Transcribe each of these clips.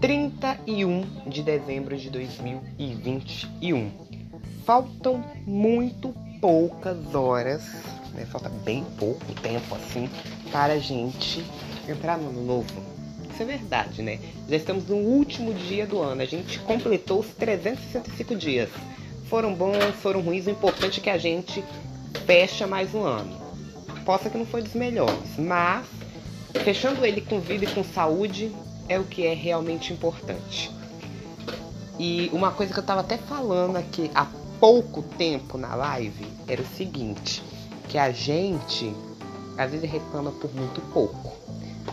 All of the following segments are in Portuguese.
31 de dezembro de 2021. Faltam muito poucas horas, né? falta bem pouco tempo assim, para a gente entrar no ano novo. Isso é verdade, né? Já estamos no último dia do ano, a gente completou os 365 dias. Foram bons, foram ruins, o importante é que a gente fecha mais um ano. Possa que não foi dos melhores, mas fechando ele com vida e com saúde é o que é realmente importante. E uma coisa que eu tava até falando aqui há pouco tempo na live era o seguinte, que a gente às vezes reclama por muito pouco.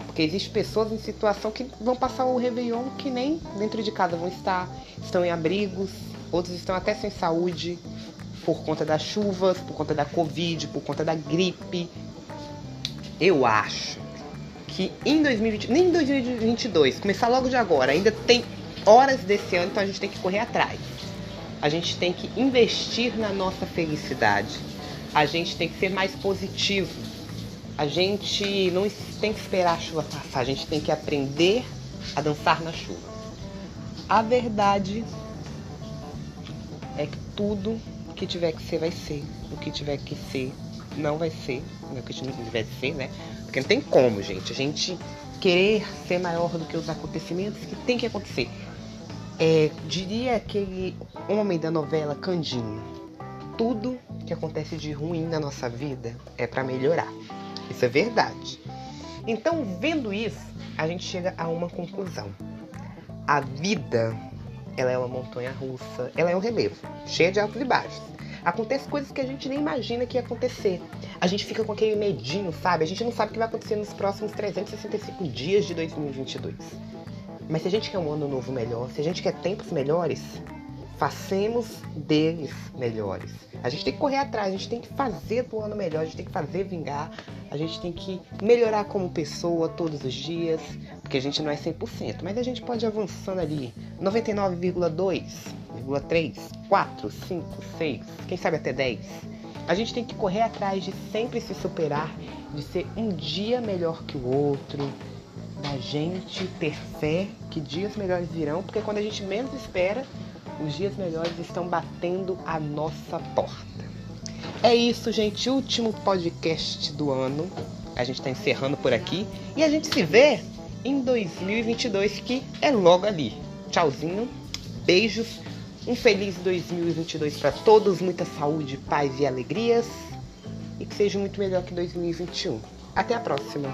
Porque existem pessoas em situação que vão passar o Réveillon que nem dentro de casa vão estar, estão em abrigos, outros estão até sem saúde por conta das chuvas, por conta da Covid, por conta da gripe. Eu acho que em 2020, nem em 2022, começar logo de agora, ainda tem horas desse ano, então a gente tem que correr atrás. A gente tem que investir na nossa felicidade. A gente tem que ser mais positivo. A gente não tem que esperar a chuva passar, a gente tem que aprender a dançar na chuva. A verdade é que tudo que tiver que ser vai ser, o que tiver que ser não vai ser, o que tiver que ser, né? Porque não tem como, gente, a gente querer ser maior do que os acontecimentos que tem que acontecer. É, diria aquele homem da novela Candinho. Tudo que acontece de ruim na nossa vida é para melhorar. Isso é verdade. Então, vendo isso, a gente chega a uma conclusão. A vida, ela é uma montanha russa, ela é um relevo, cheia de altos e baixos. Acontece coisas que a gente nem imagina que ia acontecer. A gente fica com aquele medinho, sabe? A gente não sabe o que vai acontecer nos próximos 365 dias de 2022. Mas se a gente quer um ano novo melhor, se a gente quer tempos melhores, façamos deles melhores. A gente tem que correr atrás, a gente tem que fazer do ano melhor, a gente tem que fazer vingar, a gente tem que melhorar como pessoa todos os dias, porque a gente não é 100%, mas a gente pode ir avançando ali 99,2, 3, 4, 5, 6, quem sabe até 10. A gente tem que correr atrás de sempre se superar, de ser um dia melhor que o outro, da gente ter fé que dias melhores virão, porque quando a gente menos espera, os dias melhores estão batendo a nossa porta. É isso, gente. Último podcast do ano. A gente está encerrando por aqui. E a gente se vê em 2022, que é logo ali. Tchauzinho. Beijos. Um feliz 2022 para todos, muita saúde, paz e alegrias e que seja muito melhor que 2021. Até a próxima.